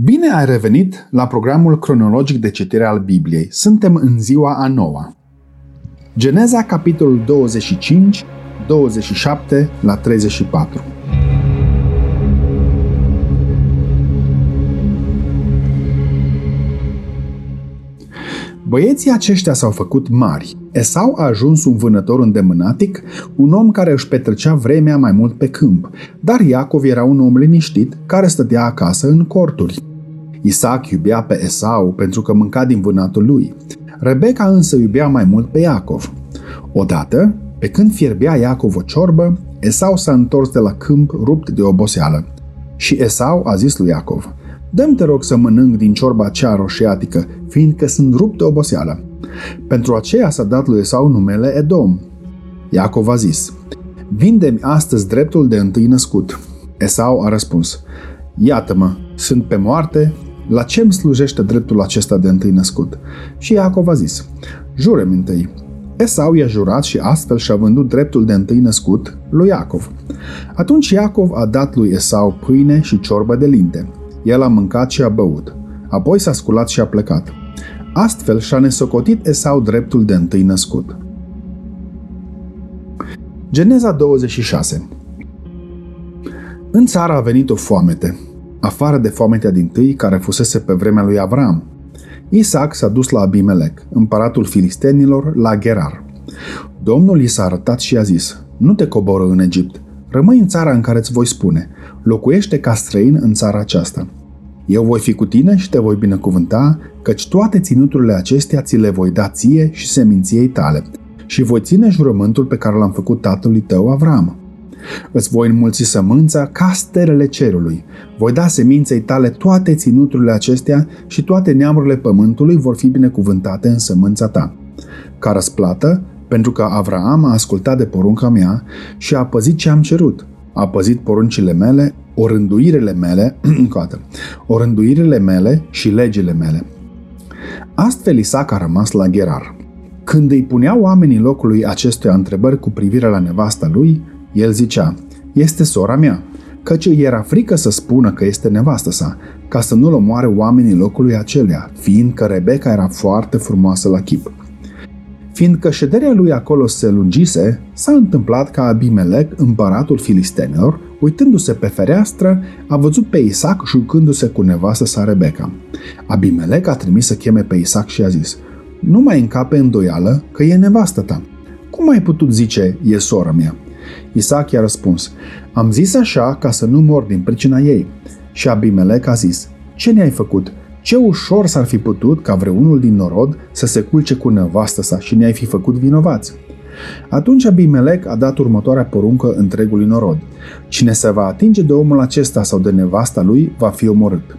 Bine ai revenit la programul cronologic de citire al Bibliei. Suntem în ziua a noua. Geneza, capitolul 25, 27 la 34. Băieții aceștia s-au făcut mari. Esau a ajuns un vânător îndemânatic, un om care își petrecea vremea mai mult pe câmp, dar Iacov era un om liniștit care stătea acasă în corturi. Isaac iubea pe Esau pentru că mânca din vânatul lui. Rebecca însă iubea mai mult pe Iacov. Odată, pe când fierbea Iacov o ciorbă, Esau s-a întors de la câmp rupt de oboseală. Și Esau a zis lui Iacov, Dăm te rog să mănânc din ciorba aceea roșiatică, fiindcă sunt rupt de oboseală. Pentru aceea s-a dat lui Esau numele Edom. Iacov a zis, Vinde-mi astăzi dreptul de întâi născut. Esau a răspuns, Iată-mă, sunt pe moarte, la ce îmi slujește dreptul acesta de întâi născut? Și Iacov a zis, jure-mi întâi. Esau i-a jurat și astfel și-a vândut dreptul de întâi născut lui Iacov. Atunci Iacov a dat lui Esau pâine și ciorbă de linte. El a mâncat și a băut. Apoi s-a sculat și a plecat. Astfel și-a nesocotit Esau dreptul de întâi născut. Geneza 26 În țară a venit o foamete afară de foametea din tâi care fusese pe vremea lui Avram. Isaac s-a dus la Abimelec, împăratul filistenilor, la Gerar. Domnul i s-a arătat și a zis, nu te coboră în Egipt, rămâi în țara în care îți voi spune, locuiește ca străin în țara aceasta. Eu voi fi cu tine și te voi binecuvânta, căci toate ținuturile acestea ți le voi da ție și seminției tale, și voi ține jurământul pe care l-am făcut tatălui tău Avram. Îți voi înmulți sămânța ca stelele cerului. Voi da seminței tale toate ținuturile acestea și toate neamurile pământului vor fi binecuvântate în sămânța ta. Ca răsplată, pentru că Avraam a ascultat de porunca mea și a păzit ce am cerut. A păzit poruncile mele, orânduirele mele, încoată, orânduirele mele și legile mele. Astfel Isaac a rămas la Gerar. Când îi puneau oamenii locului acestuia întrebări cu privire la nevasta lui, el zicea, este sora mea, căci îi era frică să spună că este nevastă sa, ca să nu-l omoare oamenii locului acelea, fiindcă Rebecca era foarte frumoasă la chip. Fiindcă șederea lui acolo se lungise, s-a întâmplat ca Abimelec, împăratul filistenilor, uitându-se pe fereastră, a văzut pe Isaac jucându-se cu nevastă sa Rebecca. Abimelec a trimis să cheme pe Isaac și a zis, Nu mai încape îndoială că e nevastă ta. Cum ai putut zice, e sora mea? Isaac i-a răspuns, am zis așa ca să nu mor din pricina ei. Și Abimelec a zis, ce ne-ai făcut? Ce ușor s-ar fi putut ca vreunul din norod să se culce cu nevastă sa și ne-ai fi făcut vinovați. Atunci Abimelec a dat următoarea poruncă întregului norod. Cine se va atinge de omul acesta sau de nevasta lui va fi omorât.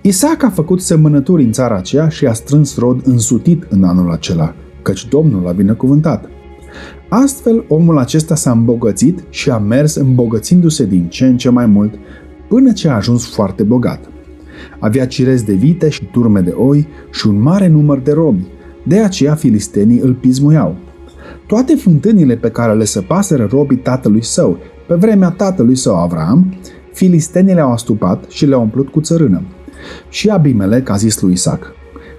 Isaac a făcut semănături în țara aceea și a strâns rod însutit în anul acela, căci Domnul l-a binecuvântat. Astfel, omul acesta s-a îmbogățit și a mers îmbogățindu-se din ce în ce mai mult, până ce a ajuns foarte bogat. Avea cirezi de vite și turme de oi și un mare număr de robi, de aceea filistenii îl pismuiau. Toate fântânile pe care le săpaseră robii tatălui său, pe vremea tatălui său Avram, filistenii le-au astupat și le-au umplut cu țărână. Și Abimelec a zis lui Isaac,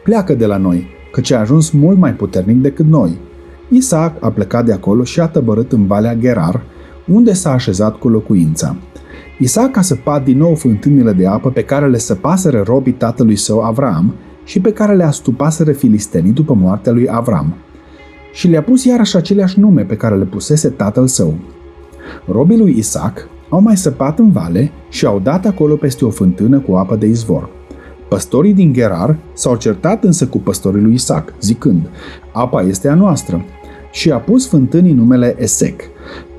pleacă de la noi, căci ai ajuns mult mai puternic decât noi, Isaac a plecat de acolo și a tăbărât în Valea Gerar, unde s-a așezat cu locuința. Isaac a săpat din nou fântânile de apă pe care le săpaseră robii tatălui său Avram și pe care le astupaseră filistenii după moartea lui Avram. Și le-a pus iarăși aceleași nume pe care le pusese tatăl său. Robii lui Isaac au mai săpat în vale și au dat acolo peste o fântână cu apă de izvor. Păstorii din Gerar s-au certat însă cu păstorii lui Isaac, zicând, apa este a noastră, și a pus fântânii numele Esec,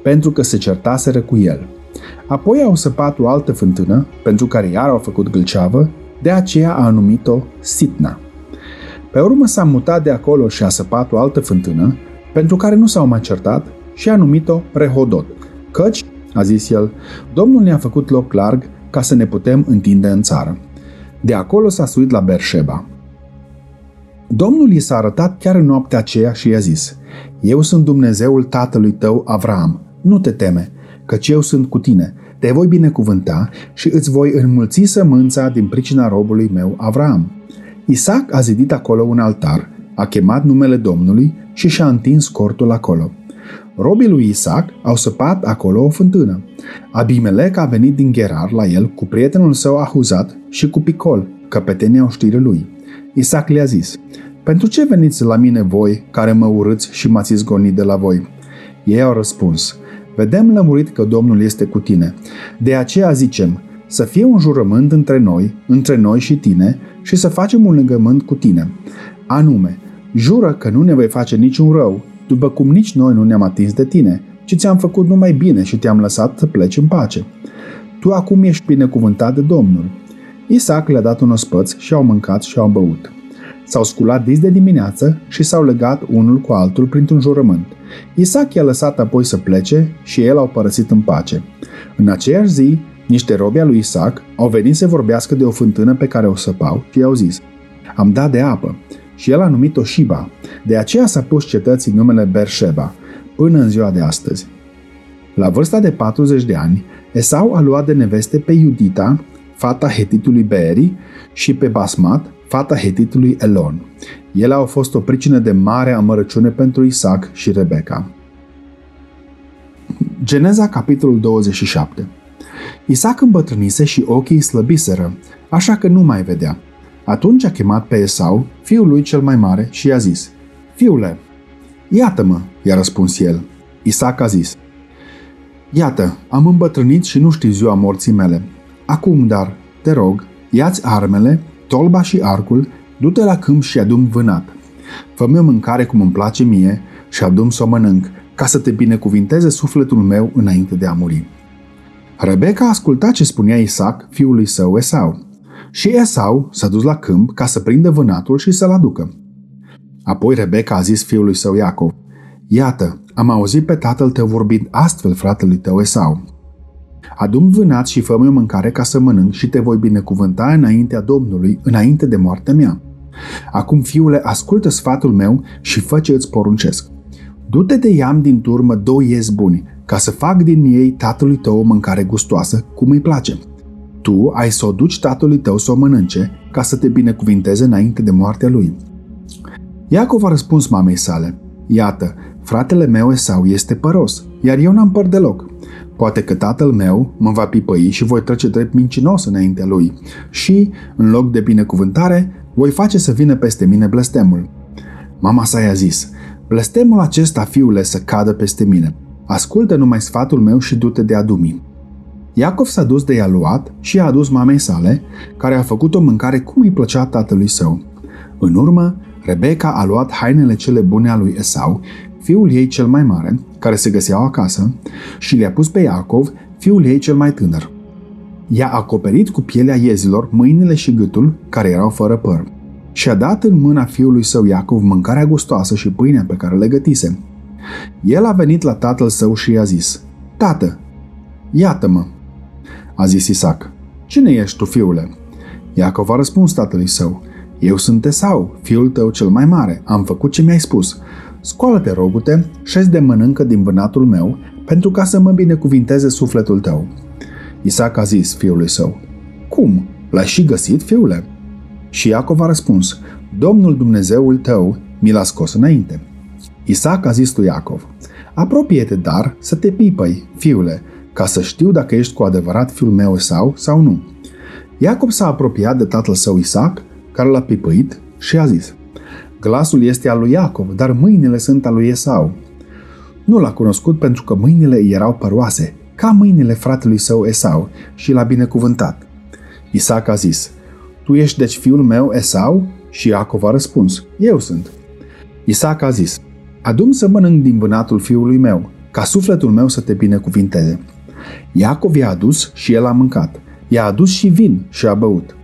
pentru că se certaseră cu el. Apoi au săpat o altă fântână, pentru care iar au făcut gâlceavă, de aceea a numit-o Sitna. Pe urmă s-a mutat de acolo și a săpat o altă fântână, pentru care nu s-au mai certat, și a numit-o Rehodot, căci, a zis el, Domnul ne-a făcut loc larg ca să ne putem întinde în țară. De acolo s-a suit la Berșeba. Domnul i s-a arătat chiar în noaptea aceea și i-a zis, Eu sunt Dumnezeul tatălui tău, Avram, nu te teme, căci eu sunt cu tine. te voi binecuvânta și îți voi înmulți sămânța din pricina robului meu Avram. Isaac a zidit acolo un altar, a chemat numele Domnului și și-a întins cortul acolo. Robii lui Isaac au săpat acolo o fântână. Abimelec a venit din Gerar la el cu prietenul său Ahuzat și cu Picol, căpetenia oștirii lui. Isaac le-a zis, Pentru ce veniți la mine voi, care mă urâți și m-ați izgonit de la voi? Ei au răspuns, Vedem lămurit că Domnul este cu tine. De aceea zicem, să fie un jurământ între noi, între noi și tine, și să facem un legământ cu tine. Anume, jură că nu ne vei face niciun rău, după cum nici noi nu ne-am atins de tine, ci ți-am făcut numai bine și te-am lăsat să pleci în pace. Tu acum ești binecuvântat de Domnul. Isaac le-a dat un ospăț și au mâncat și au băut. S-au sculat dis de dimineață și s-au legat unul cu altul printr-un jurământ. Isaac i-a lăsat apoi să plece și el au părăsit în pace. În aceeași zi, niște robi al lui Isaac au venit să vorbească de o fântână pe care o săpau și i-au zis Am dat de apă și el a numit-o Shiba. De aceea s-a pus cetății numele Bersheba, până în ziua de astăzi. La vârsta de 40 de ani, Esau a luat de neveste pe Iudita, fata hetitului Beeri, și pe Basmat, fata hetitului Elon. Ele au fost o pricină de mare amărăciune pentru Isaac și Rebecca. Geneza, capitolul 27 Isaac îmbătrânise și ochii slăbiseră, așa că nu mai vedea. Atunci a chemat pe Esau, fiul lui cel mai mare, și i-a zis, Fiule, iată-mă, i-a răspuns el. Isaac a zis, Iată, am îmbătrânit și nu știu ziua morții mele. Acum, dar, te rog, ia-ți armele, tolba și arcul, du-te la câmp și adum vânat. Fă-mi o mâncare cum îmi place mie și adum să o mănânc, ca să te binecuvinteze sufletul meu înainte de a muri. Rebecca a ascultat ce spunea Isaac, fiului său Esau. Și Esau s-a dus la câmp ca să prindă vânatul și să-l aducă. Apoi Rebecca a zis fiului său Iacov, Iată, am auzit pe tatăl tău vorbind astfel fratelui tău Esau. Adum vânat și fă o mâncare ca să mănânc și te voi binecuvânta înaintea Domnului, înainte de moartea mea. Acum, fiule, ascultă sfatul meu și fă ce îți poruncesc. Du-te de iam din turmă doi iezi buni, ca să fac din ei tatălui tău o mâncare gustoasă, cum îi place. Tu ai să o duci tatălui tău să o mănânce, ca să te binecuvinteze înainte de moartea lui. Iacov a răspuns mamei sale, Iată, fratele meu Esau este păros, iar eu n-am păr deloc. Poate că tatăl meu mă va pipăi și voi trece drept mincinos înaintea lui și, în loc de binecuvântare, voi face să vină peste mine blestemul. Mama sa i-a zis, blestemul acesta, fiule, să cadă peste mine. Ascultă numai sfatul meu și du-te de adumi. Iacov s-a dus de ea luat și a adus mamei sale, care a făcut o mâncare cum îi plăcea tatălui său. În urmă, Rebecca a luat hainele cele bune a lui Esau, fiul ei cel mai mare, care se găseau acasă, și le-a pus pe Iacov, fiul ei cel mai tânăr. I-a acoperit cu pielea iezilor mâinile și gâtul, care erau fără păr, și a dat în mâna fiului său Iacov mâncarea gustoasă și pâinea pe care le gătise. El a venit la tatăl său și i-a zis, Tată, iată-mă! A zis Isaac, Cine ești tu, fiule? Iacov a răspuns tatălui său, Eu sunt Esau, fiul tău cel mai mare, am făcut ce mi-ai spus. Scoală-te, rogute, șezi de mănâncă din vânatul meu, pentru ca să mă binecuvinteze sufletul tău. Isaac a zis fiului său, Cum? L-ai și găsit, fiule? Și Iacov a răspuns, Domnul Dumnezeul tău mi l-a scos înainte. Isaac a zis lui Iacov, Apropie-te, dar, să te pipăi, fiule, ca să știu dacă ești cu adevărat fiul meu sau sau nu. Iacob s-a apropiat de tatăl său Isaac, care l-a pipăit și a zis, Glasul este al lui Iacov, dar mâinile sunt al lui Esau. Nu l-a cunoscut pentru că mâinile erau păroase, ca mâinile fratelui său Esau, și l-a binecuvântat. Isaac a zis, Tu ești deci fiul meu Esau? Și Iacov a răspuns, Eu sunt. Isaac a zis, Adum să mănânc din vânatul fiului meu, ca sufletul meu să te binecuvinteze. Iacov i-a adus și el a mâncat. I-a adus și vin și a băut.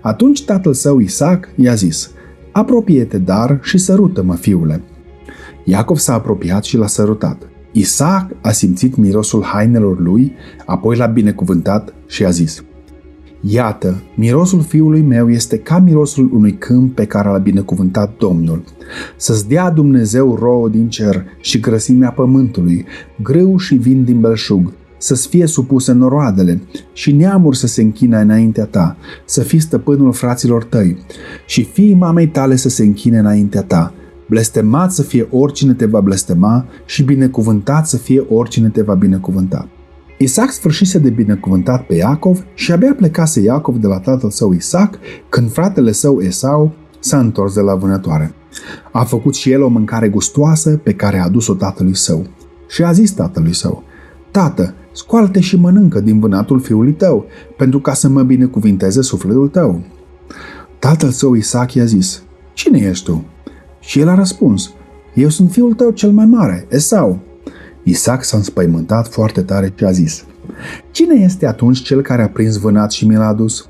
Atunci tatăl său Isaac i-a zis, Apropie-te, dar, și sărută-mă, fiule. Iacov s-a apropiat și l-a sărutat. Isaac a simțit mirosul hainelor lui, apoi l-a binecuvântat și a zis, Iată, mirosul fiului meu este ca mirosul unui câmp pe care l-a binecuvântat Domnul. Să-ți dea Dumnezeu rouă din cer și grăsimea pământului, grâu și vin din belșug, să-ți fie supuse noroadele și neamuri să se închine înaintea ta, să fii stăpânul fraților tăi și fiii mamei tale să se închine înaintea ta. Blestemat să fie oricine te va blestema și binecuvântat să fie oricine te va binecuvânta. Isaac sfârșise de binecuvântat pe Iacov și abia plecase Iacov de la tatăl său Isaac când fratele său Esau s-a întors de la vânătoare. A făcut și el o mâncare gustoasă pe care a adus-o tatălui său. Și a zis tatălui său, Tată, scoală-te și mănâncă din vânatul fiului tău, pentru ca să mă binecuvinteze sufletul tău. Tatăl său Isaac i-a zis, Cine ești tu? Și el a răspuns, Eu sunt fiul tău cel mai mare, Esau. Isaac s-a înspăimântat foarte tare și a zis, Cine este atunci cel care a prins vânat și mi l-a adus?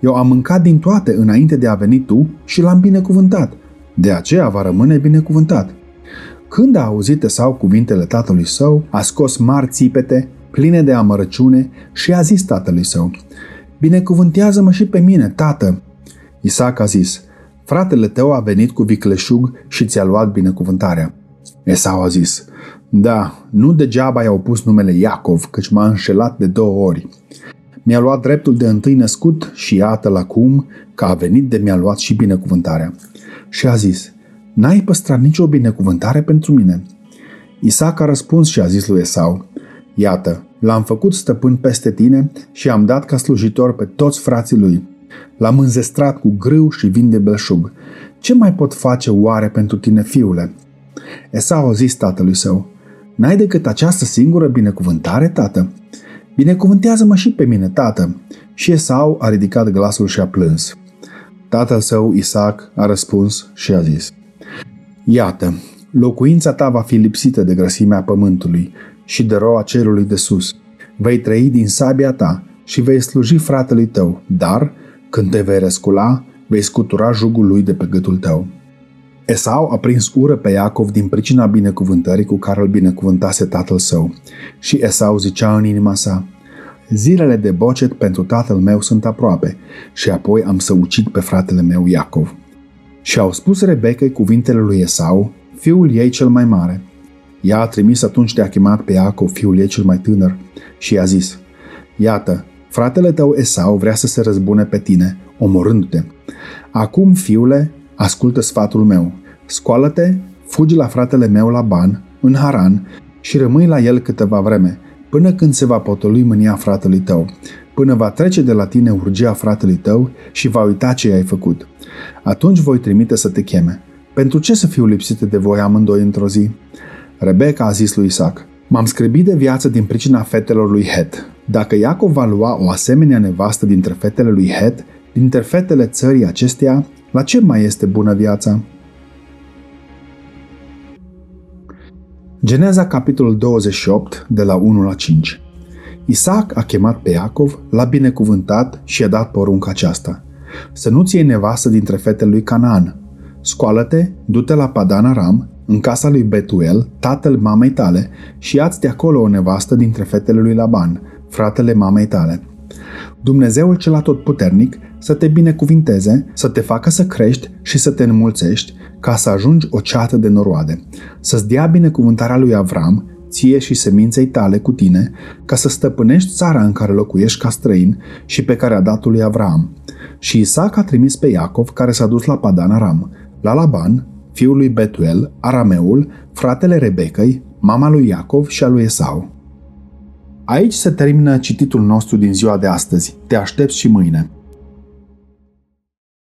Eu am mâncat din toate înainte de a veni tu și l-am binecuvântat. De aceea va rămâne binecuvântat. Când a auzit sau cuvintele tatălui său, a scos mari țipete, pline de amărăciune și a zis tatălui său, Binecuvântează-mă și pe mine, tată! Isaac a zis, Fratele tău a venit cu vicleșug și ți-a luat binecuvântarea. Esau a zis, Da, nu degeaba i-au pus numele Iacov, căci m-a înșelat de două ori. Mi-a luat dreptul de întâi născut și iată-l acum că a venit de mi-a luat și binecuvântarea. Și a zis, N-ai păstrat nicio binecuvântare pentru mine. Isaac a răspuns și a zis lui Esau, Iată, l-am făcut stăpân peste tine și am dat ca slujitor pe toți frații lui. L-am înzestrat cu grâu și vin de belșug. Ce mai pot face oare pentru tine, fiule? Esau a zis tatălui său, N-ai decât această singură binecuvântare, tată? Binecuvântează-mă și pe mine, tată. Și Esau a ridicat glasul și a plâns. Tatăl său, Isaac, a răspuns și a zis, Iată, locuința ta va fi lipsită de grăsimea pământului și de roa cerului de sus. Vei trăi din sabia ta și vei sluji fratelui tău, dar, când te vei răscula, vei scutura jugul lui de pe gâtul tău. Esau a prins ură pe Iacov din pricina binecuvântării cu care îl binecuvântase tatăl său. Și Esau zicea în inima sa, Zilele de bocet pentru tatăl meu sunt aproape și apoi am să ucid pe fratele meu Iacov. Și au spus Rebecca cuvintele lui Esau, fiul ei cel mai mare. Ea a trimis atunci de a chemat pe Iacov, fiul ei cel mai tânăr, și i-a zis, Iată, fratele tău Esau vrea să se răzbune pe tine, omorându-te. Acum, fiule, ascultă sfatul meu. Scoală-te, fugi la fratele meu la Ban, în Haran, și rămâi la el câteva vreme, până când se va potoli mânia fratelui tău, până va trece de la tine urgia fratelui tău și va uita ce ai făcut. Atunci voi trimite să te cheme. Pentru ce să fiu lipsite de voi amândoi într-o zi? Rebecca a zis lui Isaac, M-am screbit de viață din pricina fetelor lui Het. Dacă Iacov va lua o asemenea nevastă dintre fetele lui Het, dintre fetele țării acesteia, la ce mai este bună viața? Geneza, capitolul 28, de la 1 la 5. Isaac a chemat pe Iacov, l-a binecuvântat și i-a dat porunca aceasta. Să nu-ți iei nevastă dintre fetele lui Canaan. Scoală-te, du-te la Padan Aram, în casa lui Betuel, tatăl mamei tale, și ia-ți de acolo o nevastă dintre fetele lui Laban, fratele mamei tale. Dumnezeul cel atotputernic să te binecuvinteze, să te facă să crești și să te înmulțești, ca să ajungi o ceată de noroade, să-ți dea binecuvântarea lui Avram, ție și seminței tale cu tine, ca să stăpânești țara în care locuiești ca străin și pe care a dat lui Avram. Și Isaac a trimis pe Iacov, care s-a dus la Padan Aram, la Laban, fiul lui Betuel, Arameul, fratele Rebecăi, mama lui Iacov și a lui Esau. Aici se termină cititul nostru din ziua de astăzi. Te aștept și mâine.